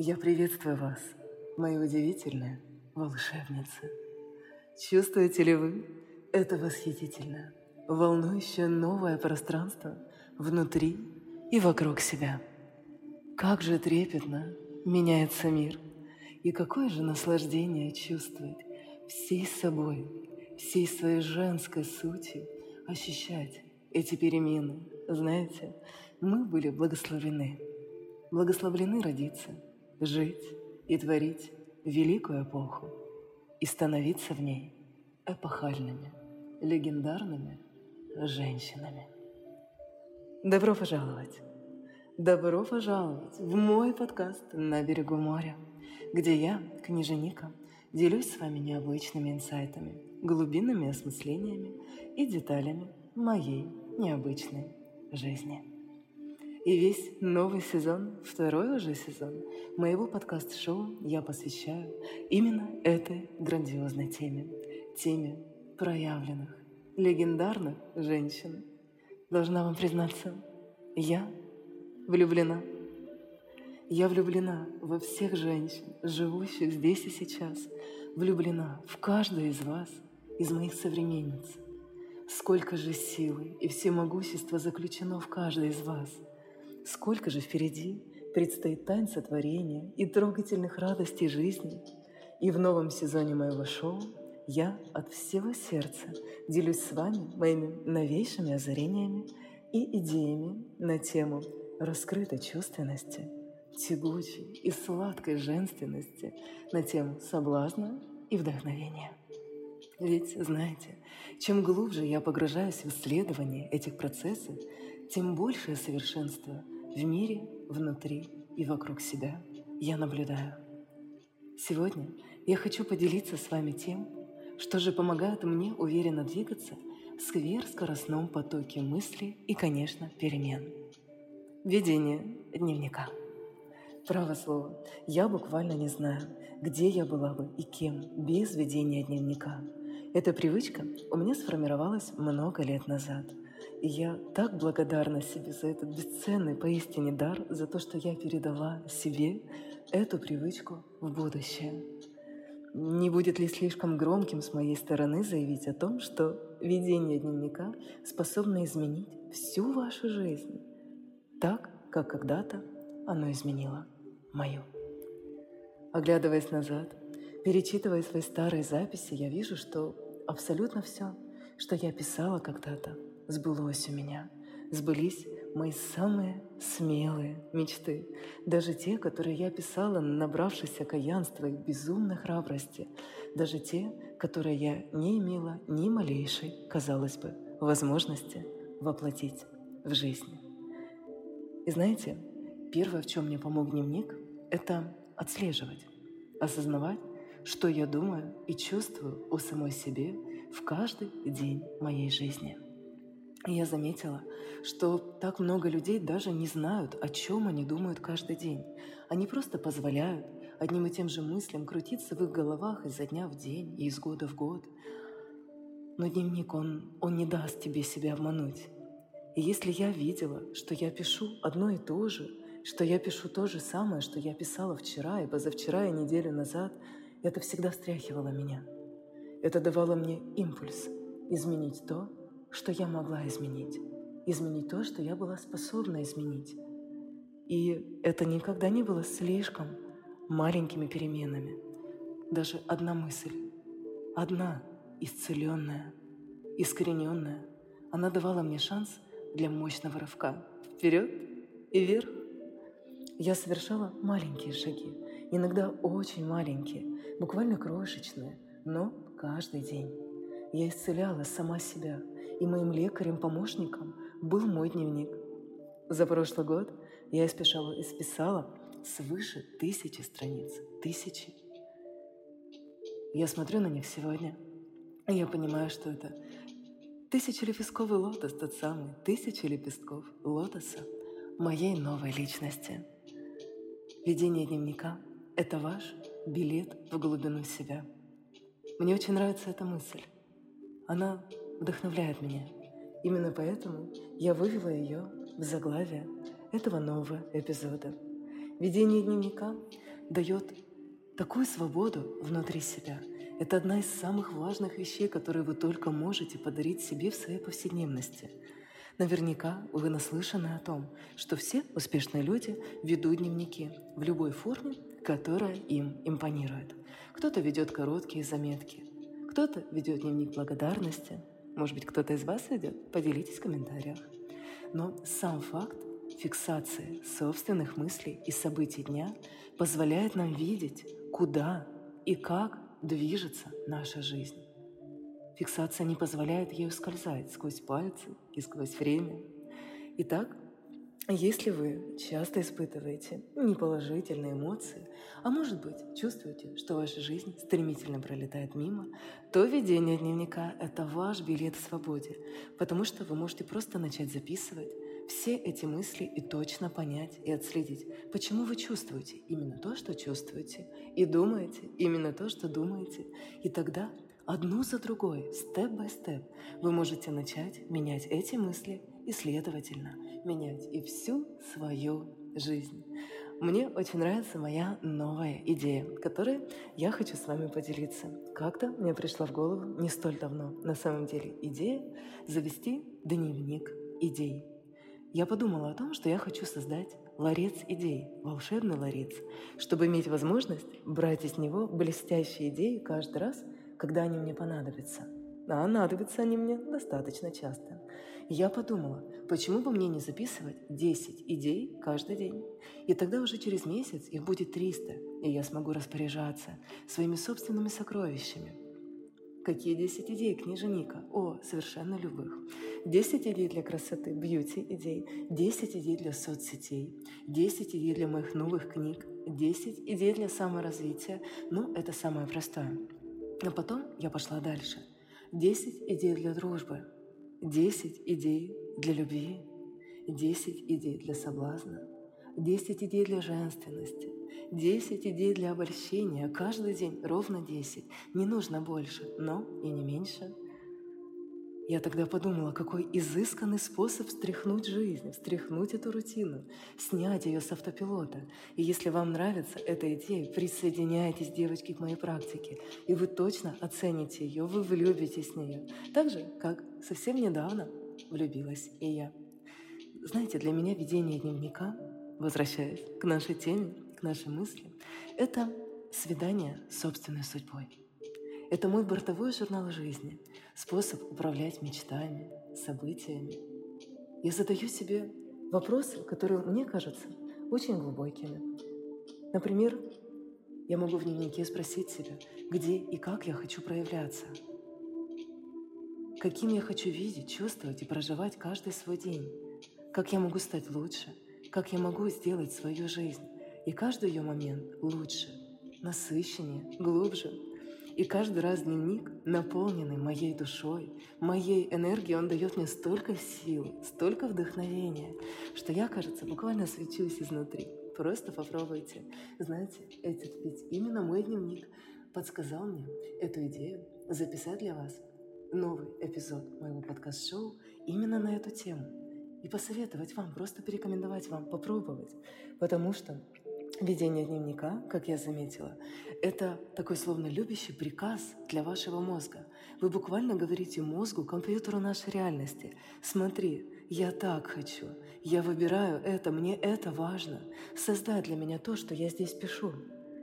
Я приветствую вас, мои удивительные волшебницы. Чувствуете ли вы это восхитительное, волнующее новое пространство внутри и вокруг себя? Как же трепетно меняется мир, и какое же наслаждение чувствовать всей собой, всей своей женской сутью ощущать эти перемены. Знаете, мы были благословлены. Благословлены родиться, жить и творить великую эпоху и становиться в ней эпохальными, легендарными женщинами. Добро пожаловать! Добро пожаловать в мой подкаст «На берегу моря», где я, книженика, делюсь с вами необычными инсайтами, глубинными осмыслениями и деталями моей необычной жизни. И весь новый сезон, второй уже сезон моего подкаст-шоу я посвящаю именно этой грандиозной теме. Теме проявленных, легендарных женщин. Должна вам признаться, я влюблена. Я влюблена во всех женщин, живущих здесь и сейчас. Влюблена в каждую из вас, из моих современниц. Сколько же силы и всемогущества заключено в каждой из вас – Сколько же впереди предстоит танца творения и трогательных радостей жизни. И в новом сезоне моего шоу я от всего сердца делюсь с вами моими новейшими озарениями и идеями на тему раскрытой чувственности, тягучей и сладкой женственности, на тему соблазна и вдохновения. Ведь, знаете, чем глубже я погружаюсь в исследование этих процессов, тем большее совершенство – в мире, внутри и вокруг себя я наблюдаю. Сегодня я хочу поделиться с вами тем, что же помогает мне уверенно двигаться в скверскоростном потоке мыслей и, конечно, перемен. Ведение дневника. Право слово, я буквально не знаю, где я была бы и кем без ведения дневника. Эта привычка у меня сформировалась много лет назад – и я так благодарна себе за этот бесценный поистине дар, за то, что я передала себе эту привычку в будущее. Не будет ли слишком громким с моей стороны заявить о том, что ведение дневника способно изменить всю вашу жизнь, так, как когда-то оно изменило мою. Оглядываясь назад, перечитывая свои старые записи, я вижу, что абсолютно все, что я писала когда-то, сбылось у меня. Сбылись мои самые смелые мечты. Даже те, которые я писала, набравшись окаянства и безумной храбрости. Даже те, которые я не имела ни малейшей, казалось бы, возможности воплотить в жизнь. И знаете, первое, в чем мне помог дневник, это отслеживать, осознавать, что я думаю и чувствую о самой себе в каждый день моей жизни – я заметила, что так много людей даже не знают, о чем они думают каждый день. Они просто позволяют одним и тем же мыслям крутиться в их головах изо дня в день и из года в год. Но дневник, он, он не даст тебе себя обмануть. И если я видела, что я пишу одно и то же, что я пишу то же самое, что я писала вчера и позавчера и неделю назад, это всегда встряхивало меня. Это давало мне импульс изменить то, что я могла изменить. Изменить то, что я была способна изменить. И это никогда не было слишком маленькими переменами. Даже одна мысль, одна исцеленная, искорененная, она давала мне шанс для мощного рывка. Вперед и вверх. Я совершала маленькие шаги, иногда очень маленькие, буквально крошечные, но каждый день. Я исцеляла сама себя – и моим лекарем-помощником был мой дневник. За прошлый год я исписала, исписала свыше тысячи страниц. Тысячи. Я смотрю на них сегодня, и я понимаю, что это тысячелепестковый лотос, тот самый, тысячи лепестков лотоса моей новой личности. Ведение дневника — это ваш билет в глубину себя. Мне очень нравится эта мысль. Она вдохновляет меня. Именно поэтому я вывела ее в заглавие этого нового эпизода. Ведение дневника дает такую свободу внутри себя. Это одна из самых важных вещей, которые вы только можете подарить себе в своей повседневности. Наверняка вы наслышаны о том, что все успешные люди ведут дневники в любой форме, которая им импонирует. Кто-то ведет короткие заметки, кто-то ведет дневник благодарности, может быть, кто-то из вас ведет, поделитесь в комментариях. Но сам факт фиксации собственных мыслей и событий дня позволяет нам видеть, куда и как движется наша жизнь. Фиксация не позволяет ей ускользать сквозь пальцы и сквозь время. Итак, если вы часто испытываете неположительные эмоции, а может быть чувствуете, что ваша жизнь стремительно пролетает мимо, то ведение дневника – это ваш билет к свободе, потому что вы можете просто начать записывать все эти мысли и точно понять и отследить, почему вы чувствуете именно то, что чувствуете, и думаете именно то, что думаете. И тогда одну за другой, степ-бай-степ, вы можете начать менять эти мысли и, следовательно, менять и всю свою жизнь. Мне очень нравится моя новая идея, которой я хочу с вами поделиться. Как-то мне пришла в голову не столь давно, на самом деле, идея завести дневник идей. Я подумала о том, что я хочу создать ларец идей, волшебный ларец, чтобы иметь возможность брать из него блестящие идеи каждый раз, когда они мне понадобятся. А понадобятся они мне достаточно часто. Я подумала, почему бы мне не записывать 10 идей каждый день? И тогда уже через месяц их будет 300, и я смогу распоряжаться своими собственными сокровищами – Какие 10 идей книженика? О, совершенно любых. 10 идей для красоты, бьюти идей, 10 идей для соцсетей, 10 идей для моих новых книг, 10 идей для саморазвития. Ну, это самое простое. Но потом я пошла дальше. 10 идей для дружбы, 10 идей для любви, 10 идей для соблазна, 10 идей для женственности, 10 идей для обольщения. Каждый день ровно 10. Не нужно больше, но и не меньше. Я тогда подумала, какой изысканный способ встряхнуть жизнь, встряхнуть эту рутину, снять ее с автопилота. И если вам нравится эта идея, присоединяйтесь, девочки, к моей практике, и вы точно оцените ее, вы влюбитесь в нее. Так же, как совсем недавно влюбилась и я. Знаете, для меня ведение дневника возвращаясь к нашей теме, к нашей мысли, это свидание с собственной судьбой. Это мой бортовой журнал жизни, способ управлять мечтами, событиями. Я задаю себе вопросы, которые мне кажутся очень глубокими. Например, я могу в дневнике спросить себя, где и как я хочу проявляться, каким я хочу видеть, чувствовать и проживать каждый свой день, как я могу стать лучше – как я могу сделать свою жизнь и каждый ее момент лучше, насыщеннее, глубже. И каждый раз дневник, наполненный моей душой, моей энергией, он дает мне столько сил, столько вдохновения, что я, кажется, буквально свечусь изнутри. Просто попробуйте. Знаете, этот ведь именно мой дневник подсказал мне эту идею записать для вас новый эпизод моего подкаст-шоу именно на эту тему – и посоветовать вам, просто порекомендовать вам попробовать. Потому что ведение дневника, как я заметила, это такой словно любящий приказ для вашего мозга. Вы буквально говорите мозгу, компьютеру нашей реальности, смотри, я так хочу, я выбираю это, мне это важно. Создай для меня то, что я здесь пишу.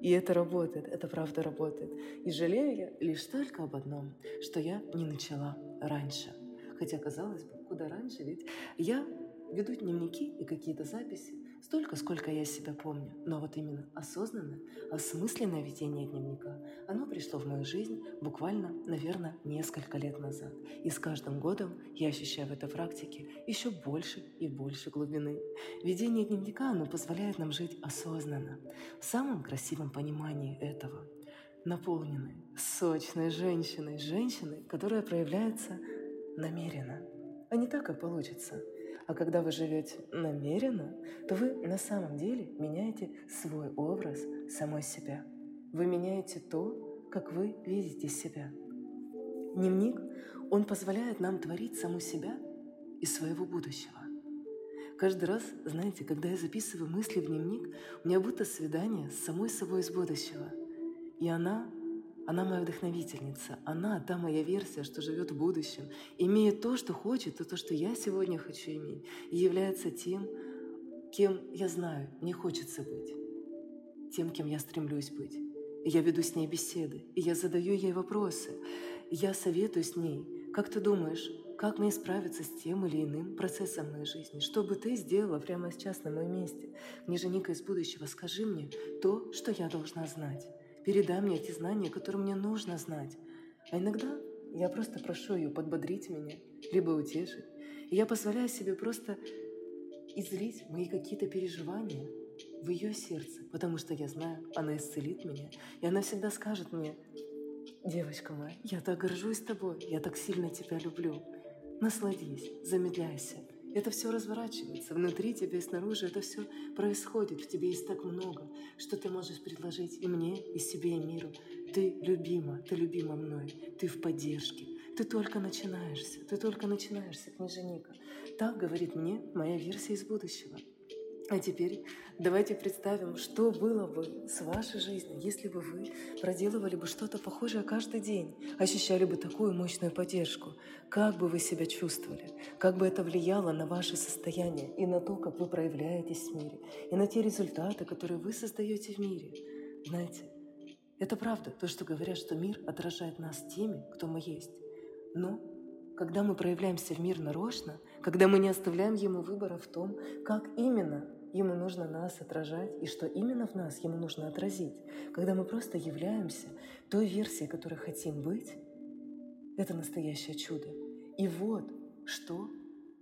И это работает, это правда работает. И жалею я лишь только об одном, что я не начала раньше. Хотя, казалось бы, куда раньше, ведь я веду дневники и какие-то записи столько, сколько я себя помню. Но вот именно осознанное, осмысленное ведение дневника, оно пришло в мою жизнь буквально, наверное, несколько лет назад. И с каждым годом я ощущаю в этой практике еще больше и больше глубины. Ведение дневника, оно позволяет нам жить осознанно, в самом красивом понимании этого наполненной, сочной женщиной, женщиной, которая проявляется намеренно – а не так, как получится. А когда вы живете намеренно, то вы на самом деле меняете свой образ самой себя. Вы меняете то, как вы видите себя. Дневник, он позволяет нам творить саму себя и своего будущего. Каждый раз, знаете, когда я записываю мысли в дневник, у меня будто свидание с самой собой из будущего. И она, она моя вдохновительница. Она та моя версия, что живет в будущем, имеет то, что хочет, и то, что я сегодня хочу иметь, и является тем, кем я знаю, мне хочется быть, тем, кем я стремлюсь быть. И я веду с ней беседы, и я задаю ей вопросы, и я советую с ней. Как ты думаешь, как мне справиться с тем или иным процессом моей жизни? Что бы ты сделала прямо сейчас на моем месте? Княжа Ника из будущего, скажи мне то, что я должна знать. Передай мне эти знания, которые мне нужно знать. А иногда я просто прошу ее подбодрить меня, либо утешить. И я позволяю себе просто излить мои какие-то переживания в ее сердце, потому что я знаю, она исцелит меня, и она всегда скажет мне, девочка моя, я так горжусь тобой, я так сильно тебя люблю. Насладись, замедляйся. Это все разворачивается внутри тебя и снаружи. Это все происходит. В тебе есть так много, что ты можешь предложить и мне, и себе, и миру. Ты любима, ты любима мной, ты в поддержке. Ты только начинаешься, ты только начинаешься, княженика. Так говорит мне моя версия из будущего. А теперь давайте представим, что было бы с вашей жизнью, если бы вы проделывали бы что-то похожее каждый день, ощущали бы такую мощную поддержку. Как бы вы себя чувствовали? Как бы это влияло на ваше состояние и на то, как вы проявляетесь в мире, и на те результаты, которые вы создаете в мире? Знаете, это правда, то, что говорят, что мир отражает нас теми, кто мы есть. Но когда мы проявляемся в мир нарочно, когда мы не оставляем ему выбора в том, как именно ему нужно нас отражать и что именно в нас ему нужно отразить, когда мы просто являемся той версией, которой хотим быть, это настоящее чудо. И вот что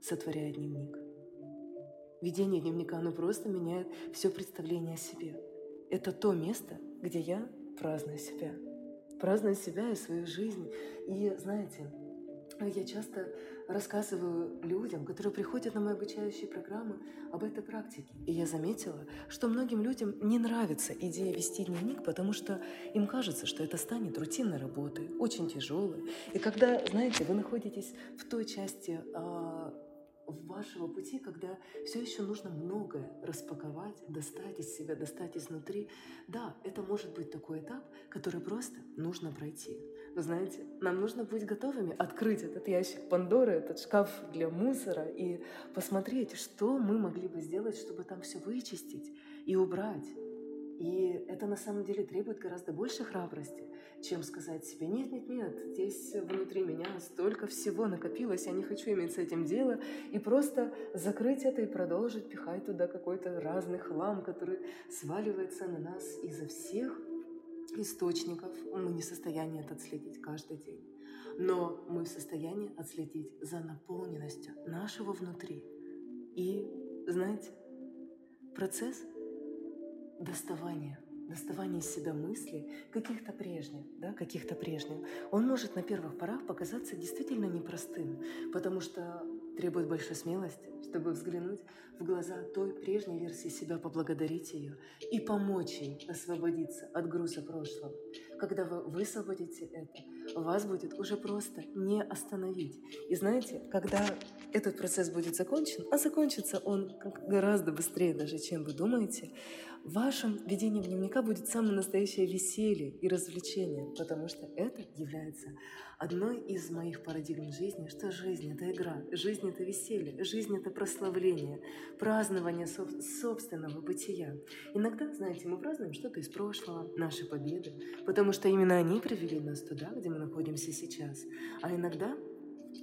сотворяет дневник. Ведение дневника, оно просто меняет все представление о себе. Это то место, где я праздную себя. Праздную себя и свою жизнь. И знаете, я часто рассказываю людям, которые приходят на мои обучающие программы, об этой практике. И я заметила, что многим людям не нравится идея вести дневник, потому что им кажется, что это станет рутинной работой, очень тяжелой. И когда, знаете, вы находитесь в той части а, вашего пути, когда все еще нужно многое распаковать, достать из себя, достать изнутри. Да, это может быть такой этап, который просто нужно пройти. Вы знаете, нам нужно быть готовыми открыть этот ящик Пандоры, этот шкаф для мусора и посмотреть, что мы могли бы сделать, чтобы там все вычистить и убрать. И это на самом деле требует гораздо больше храбрости, чем сказать себе «нет, нет, нет, здесь внутри меня столько всего накопилось, я не хочу иметь с этим дело», и просто закрыть это и продолжить пихать туда какой-то разный хлам, который сваливается на нас изо всех источников. Мы не в состоянии это отследить каждый день. Но мы в состоянии отследить за наполненностью нашего внутри. И, знаете, процесс доставания доставание из себя мыслей, каких-то прежних, да, каких-то прежних, он может на первых порах показаться действительно непростым, потому что требует большой смелости, чтобы взглянуть в глаза той прежней версии себя, поблагодарить ее и помочь ей освободиться от груза прошлого. Когда вы высвободите это, вас будет уже просто не остановить. И знаете, когда этот процесс будет закончен, а закончится он гораздо быстрее даже, чем вы думаете, в вашем ведении дневника будет самое настоящее веселье и развлечение, потому что это является одной из моих парадигм жизни, что жизнь — это игра, жизнь — это веселье, жизнь — это прославление, празднование собственного бытия. Иногда, знаете, мы празднуем что-то из прошлого, наши победы, потому что именно они привели нас туда, где мы находимся сейчас. А иногда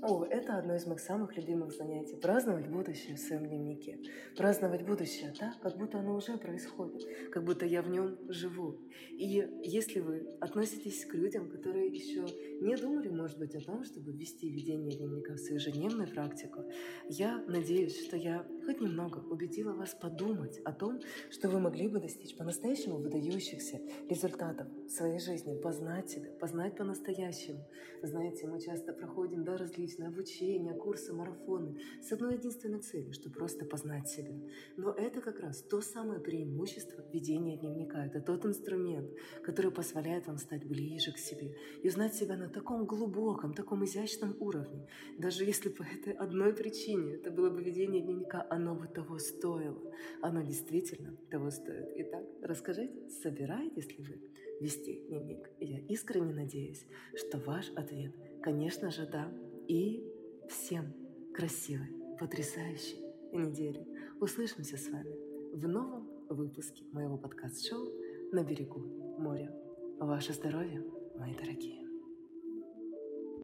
о, это одно из моих самых любимых занятий. Праздновать будущее в своем дневнике. Праздновать будущее так, как будто оно уже происходит, как будто я в нем живу. И если вы относитесь к людям, которые еще не думали, может быть, о том, чтобы ввести ведение дневника в свою ежедневную практику, я надеюсь, что я хоть немного убедила вас подумать о том, что вы могли бы достичь по-настоящему выдающихся результатов в своей жизни, познать себя, познать по-настоящему. Знаете, мы часто проходим да, различные обучения, курсы, марафоны с одной единственной целью, что просто познать себя. Но это как раз то самое преимущество ведения дневника. Это тот инструмент, который позволяет вам стать ближе к себе и узнать себя на таком глубоком, таком изящном уровне. Даже если по этой одной причине это было бы ведение дневника оно бы того стоило. Оно действительно того стоит. Итак, расскажите, собираетесь ли вы вести дневник? Я искренне надеюсь, что ваш ответ, конечно же, да. И всем красивой, потрясающей недели. Услышимся с вами в новом выпуске моего подкаст-шоу «На берегу моря». Ваше здоровье, мои дорогие.